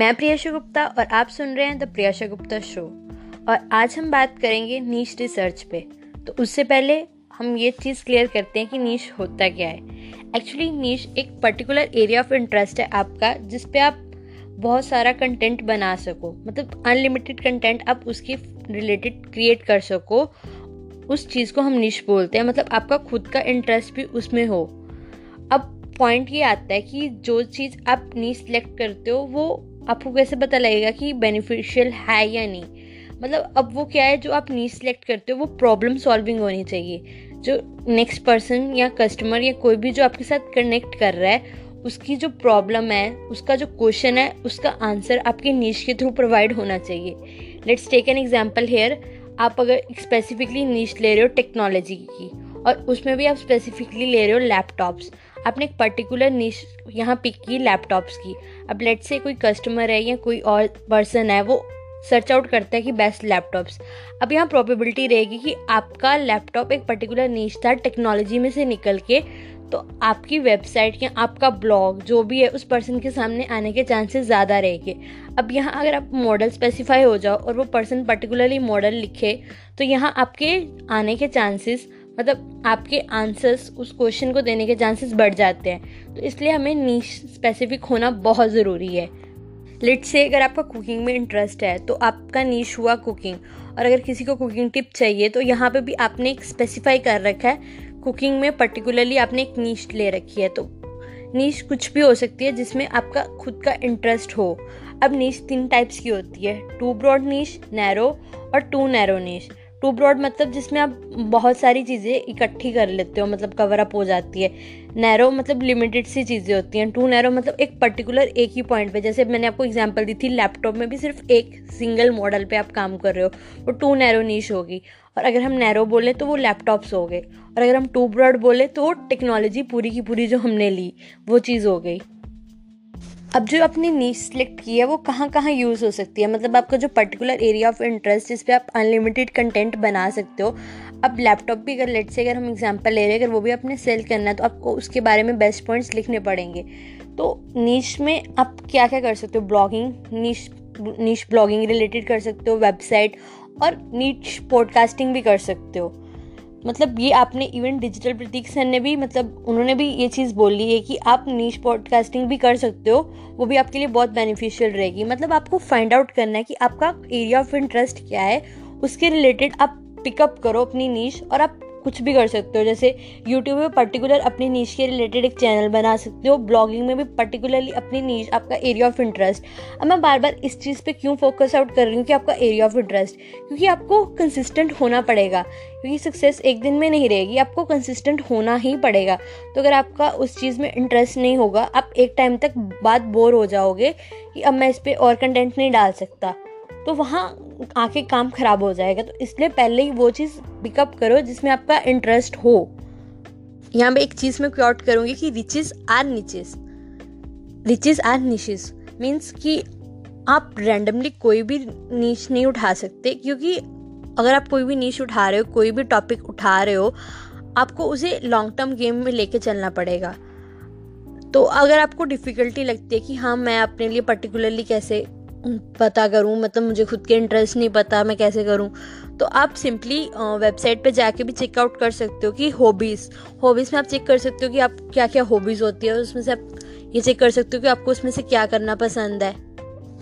मैं प्रियाशा गुप्ता और आप सुन रहे हैं द प्रियाशा गुप्ता शो। और आज हम बात करेंगे नीच रिसर्च पे। तो उससे पहले हम ये चीज़ क्लियर करते हैं कि नीच होता क्या है। एक्चुअली नीच एक पर्टिकुलर एरिया ऑफ़ इंटरेस्ट है आपका, जिस पे आप बहुत सारा कंटेंट बना सको। मतलब अनलिमिटेड कंटेंट आप उसकी रिलेटेड क्रिएट कर सको। उस चीज़ को हम निश बोलते हैं। मतलब आपका खुद का इंटरेस्ट भी उसमें हो। अब पॉइंट ये आता है कि जो चीज़ आप नीच सेलेक्ट करते हो, वो आपको कैसे पता लगेगा कि बेनिफिशियल है या नहीं? मतलब अब वो क्या है जो आप नी सिलेक्ट करते हो, वो प्रॉब्लम सॉल्विंग होनी चाहिए। जो नेक्स्ट पर्सन या कस्टमर या कोई भी जो आपके साथ कनेक्ट कर रहा है, उसकी जो प्रॉब्लम है, उसका जो क्वेश्चन है, उसका आंसर आपके नीच के थ्रू प्रोवाइड होना चाहिए। Let's take an example here आप अगर स्पेसिफिकली नीच ले रहे हो टेक्नोलॉजी की, और उसमें भी आप स्पेसिफिकली ले रहे हो लैपटॉप्स आपने एक पर्टिकुलर निश यहाँ पिक की लैपटॉप्स की। अब लेट से कोई कस्टमर है या कोई और पर्सन है, वो सर्च आउट करता है कि बेस्ट लैपटॉप्स अब यहाँ प्रोबेबिलिटी रहेगी कि आपका लैपटॉप एक पर्टिकुलर नीच था टेक्नोलॉजी में से निकल के तो आपकी वेबसाइट या आपका ब्लॉग जो भी है, उस पर्सन के सामने आने के चांसेस ज़्यादा रहेंगे। अब यहाँ अगर आप मॉडल स्पेसिफाई हो जाओ और वो पर्सन पर्टिकुलरली मॉडल लिखे तो यहाँ आपके आने के चांसेस मतलब आपके आंसर्स उस क्वेश्चन को देने के चांसेस बढ़ जाते हैं। तो इसलिए हमें नीच स्पेसिफिक होना बहुत ज़रूरी है। लेट से अगर आपका कुकिंग में इंटरेस्ट है तो आपका नीच हुआ कुकिंग और अगर किसी को कुकिंग टिप चाहिए तो यहाँ पे भी आपने एक स्पेसिफाई कर रखा है। कुकिंग में पर्टिकुलरली आपने एक नीच ले रखी है। तो नीच कुछ भी हो सकती है जिसमें आपका खुद का इंटरेस्ट हो। अब नीच तीन टाइप्स की होती है। टू ब्रॉड नीच नैरो और too narrow niche too broad मतलब जिसमें आप बहुत सारी चीज़ें इकट्ठी कर लेते हो मतलब कवर अप हो जाती है। नैरो मतलब लिमिटेड सी चीज़ें होती हैं। टू नैरो मतलब एक पर्टिकुलर एक ही पॉइंट पे। जैसे मैंने आपको एग्जांपल दी थी लैपटॉप में भी सिर्फ़ एक सिंगल मॉडल पे आप काम कर रहे हो वो टू नैरो नीच होगी। और अगर हम नैरो बोले तो वो लैपटॉप्स हो गए। और अगर हम टू ब्रॉड बोले तो टेक्नोलॉजी पूरी की पूरी जो हमने ली, वो चीज़ हो गई। अब जो आपने नीच सेलेक्ट की है, वो कहाँ कहाँ यूज़ हो सकती है? मतलब आपका जो पर्टिकुलर एरिया ऑफ़ इंटरेस्ट जिस पे आप अनलिमिटेड कंटेंट बना सकते हो, अब लैपटॉप भी अगर लेट से अगर हम एग्जांपल ले रहे हैं, अगर वो भी आपने सेल करना है तो आपको उसके बारे में बेस्ट पॉइंट्स लिखने पड़ेंगे। तो नीच में आप क्या क्या कर सकते हो? ब्लॉगिंग नीच नीच ब्लॉगिंग रिलेटेड कर सकते हो वेबसाइट और नीच पॉडकास्टिंग भी कर सकते हो। मतलब ये आपने इवन डिजिटल प्रतीक सर ने भी मतलब उन्होंने भी ये चीज़ बोली है कि आप नीच पॉडकास्टिंग भी कर सकते हो, वो भी आपके लिए बहुत बेनिफिशियल रहेगी। मतलब आपको फाइंड आउट करना है कि आपका एरिया ऑफ़ इंटरेस्ट क्या है, उसके रिलेटेड आप पिकअप करो अपनी नीच और आप कुछ भी कर सकते हो। जैसे यूट्यूब में पर्टिकुलर अपनी नीच के रिलेटेड एक चैनल बना सकते हो। ब्लॉगिंग में भी पर्टिकुलरली अपनी नीच आपका एरिया ऑफ़ इंटरेस्ट अब मैं बार बार इस चीज़ पे क्यों फोकस आउट कर रही हूँ कि आपका एरिया ऑफ़ इंटरेस्ट क्योंकि आपको कंसिस्टेंट होना पड़ेगा। क्योंकि सक्सेस एक दिन में नहीं रहेगी, आपको कंसिस्टेंट होना ही पड़ेगा। तो अगर आपका उस चीज़ में इंटरेस्ट नहीं होगा, आप एक टाइम तक बात बोर हो जाओगे कि अब मैं इस पर और कंटेंट नहीं डाल सकता। तो वहाँ आके काम खराब हो जाएगा। तो इसलिए पहले ही वो चीज़ पिकअप करो जिसमें आपका इंटरेस्ट हो। यहाँ पे एक चीज़ मैं क्योट करूँगी कि riches are niches riches are niches means कि आप रैंडमली कोई भी नीच नहीं उठा सकते क्योंकि अगर आप कोई भी नीच उठा रहे हो, कोई भी टॉपिक उठा रहे हो, आपको उसे लॉन्ग टर्म गेम में लेके चलना पड़ेगा। तो अगर आपको डिफ़िकल्टी लगती है कि हाँ मैं अपने लिए पर्टिकुलरली कैसे पता करूँ मतलब मुझे खुद के इंटरेस्ट नहीं पता मैं कैसे करूँ? तो आप सिंपली वेबसाइट पे जाके भी चेकआउट कर सकते हो कि हॉबीज़ हॉबीज़ में आप चेक कर सकते हो कि आप क्या क्या हॉबीज़ होती है उसमें से आप ये चेक कर सकते हो कि आपको उसमें से क्या करना पसंद है।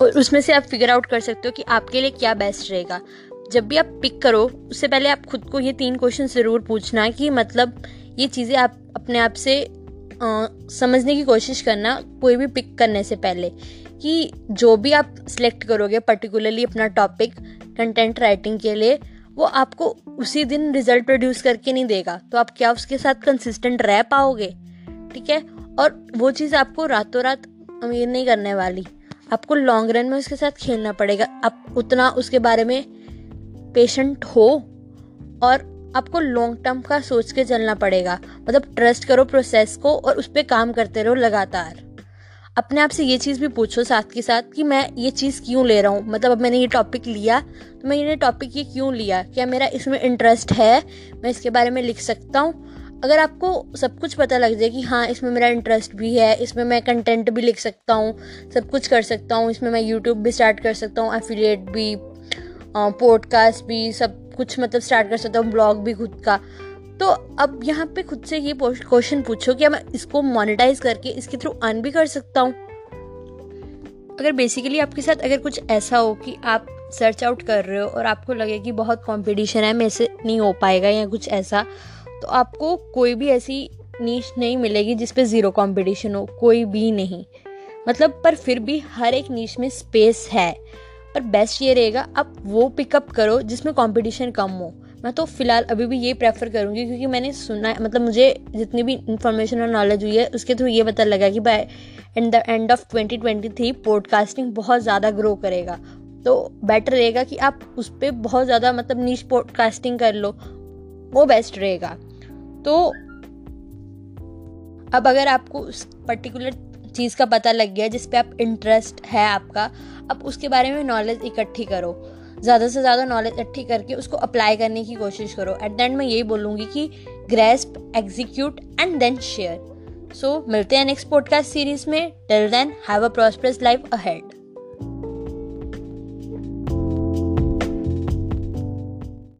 और उसमें से आप फिगर आउट कर सकते हो कि आपके लिए क्या बेस्ट रहेगा। जब भी आप पिक करो उससे पहले आप खुद को ये तीन क्वेश्चन ज़रूर पूछना कि मतलब ये चीज़ें आप अपने आप से आ, समझने की कोशिश करना कोई भी पिक करने से पहले। कि जो भी आप सिलेक्ट करोगे पर्टिकुलरली अपना टॉपिक कंटेंट राइटिंग के लिए, वो आपको उसी दिन रिज़ल्ट प्रोड्यूस करके नहीं देगा। तो आप क्या उसके साथ कंसिस्टेंट रह पाओगे? ठीक है? और वो चीज़ आपको रातों रात अमीर नहीं करने वाली। आपको लॉन्ग रन में उसके साथ खेलना पड़ेगा। आप उतना उसके बारे में पेशेंट हो और आपको लॉन्ग टर्म का सोच के चलना पड़ेगा। मतलब ट्रस्ट करो प्रोसेस को और उस पर काम करते रहो लगातार। अपने आप से ये चीज़ भी पूछो साथ के साथ कि मैं ये चीज़ क्यों ले रहा हूँ? मतलब अब मैंने ये टॉपिक लिया तो मैं ये टॉपिक ये क्यों लिया? क्या मेरा इसमें इंटरेस्ट है? मैं इसके बारे में लिख सकता हूँ? अगर आपको सब कुछ पता लग जाए कि हाँ इसमें मेरा इंटरेस्ट भी है, इसमें मैं कंटेंट भी लिख सकता हूँ, सब कुछ कर सकता हूँ, इसमें मैं यूट्यूब भी स्टार्ट कर सकता हूँ एफिलिएट भी पॉडकास्ट भी, सब कुछ मतलब स्टार्ट कर सकता हूँ ब्लॉग भी खुद का। तो अब यहाँ पे खुद से ये क्वेश्चन पूछो कि मैं इसको मोनेटाइज करके इसके थ्रू अर्न भी कर सकता हूँ? अगर बेसिकली आपके साथ अगर कुछ ऐसा हो कि आप सर्च आउट कर रहे हो और आपको लगे कि बहुत कंपटीशन है, मेरे से नहीं हो पाएगा या कुछ ऐसा तो आपको कोई भी ऐसी नीच नहीं मिलेगी जिस पे ज़ीरो कंपटीशन हो, कोई भी नहीं। मतलब पर फिर भी हर एक नीच में स्पेस है, पर बेस्ट ये रहेगा, आप वो पिकअप करो जिसमें कंपटीशन कम हो। मैं तो फ़िलहाल अभी भी ये प्रेफर करूँगी क्योंकि मैंने सुना है मतलब मुझे जितनी भी इंफॉर्मेशन और नॉलेज हुई है, उसके थ्रू ये पता लगा कि by end the end of 2023 podcasting बहुत ज़्यादा ग्रो करेगा। तो बेटर रहेगा कि आप उस पर बहुत ज़्यादा मतलब नीच पॉडकास्टिंग कर लो, वो बेस्ट रहेगा। तो अब अगर आपको उस पर्टिकुलर चीज़ का पता लग गया जिस पे आप इंटरेस्ट है आपका, अब उसके बारे में नॉलेज इकट्ठी करो। ज़्यादा से ज़्यादा नॉलेज इकट्ठी करके उसको अप्लाई करने की कोशिश करो। एट द एंड मैं यही बोलूँगी कि grasp execute and then share so मिलते हैं नेक्स्ट पॉडकास्ट सीरीज़ में. Till then have a prosperous life ahead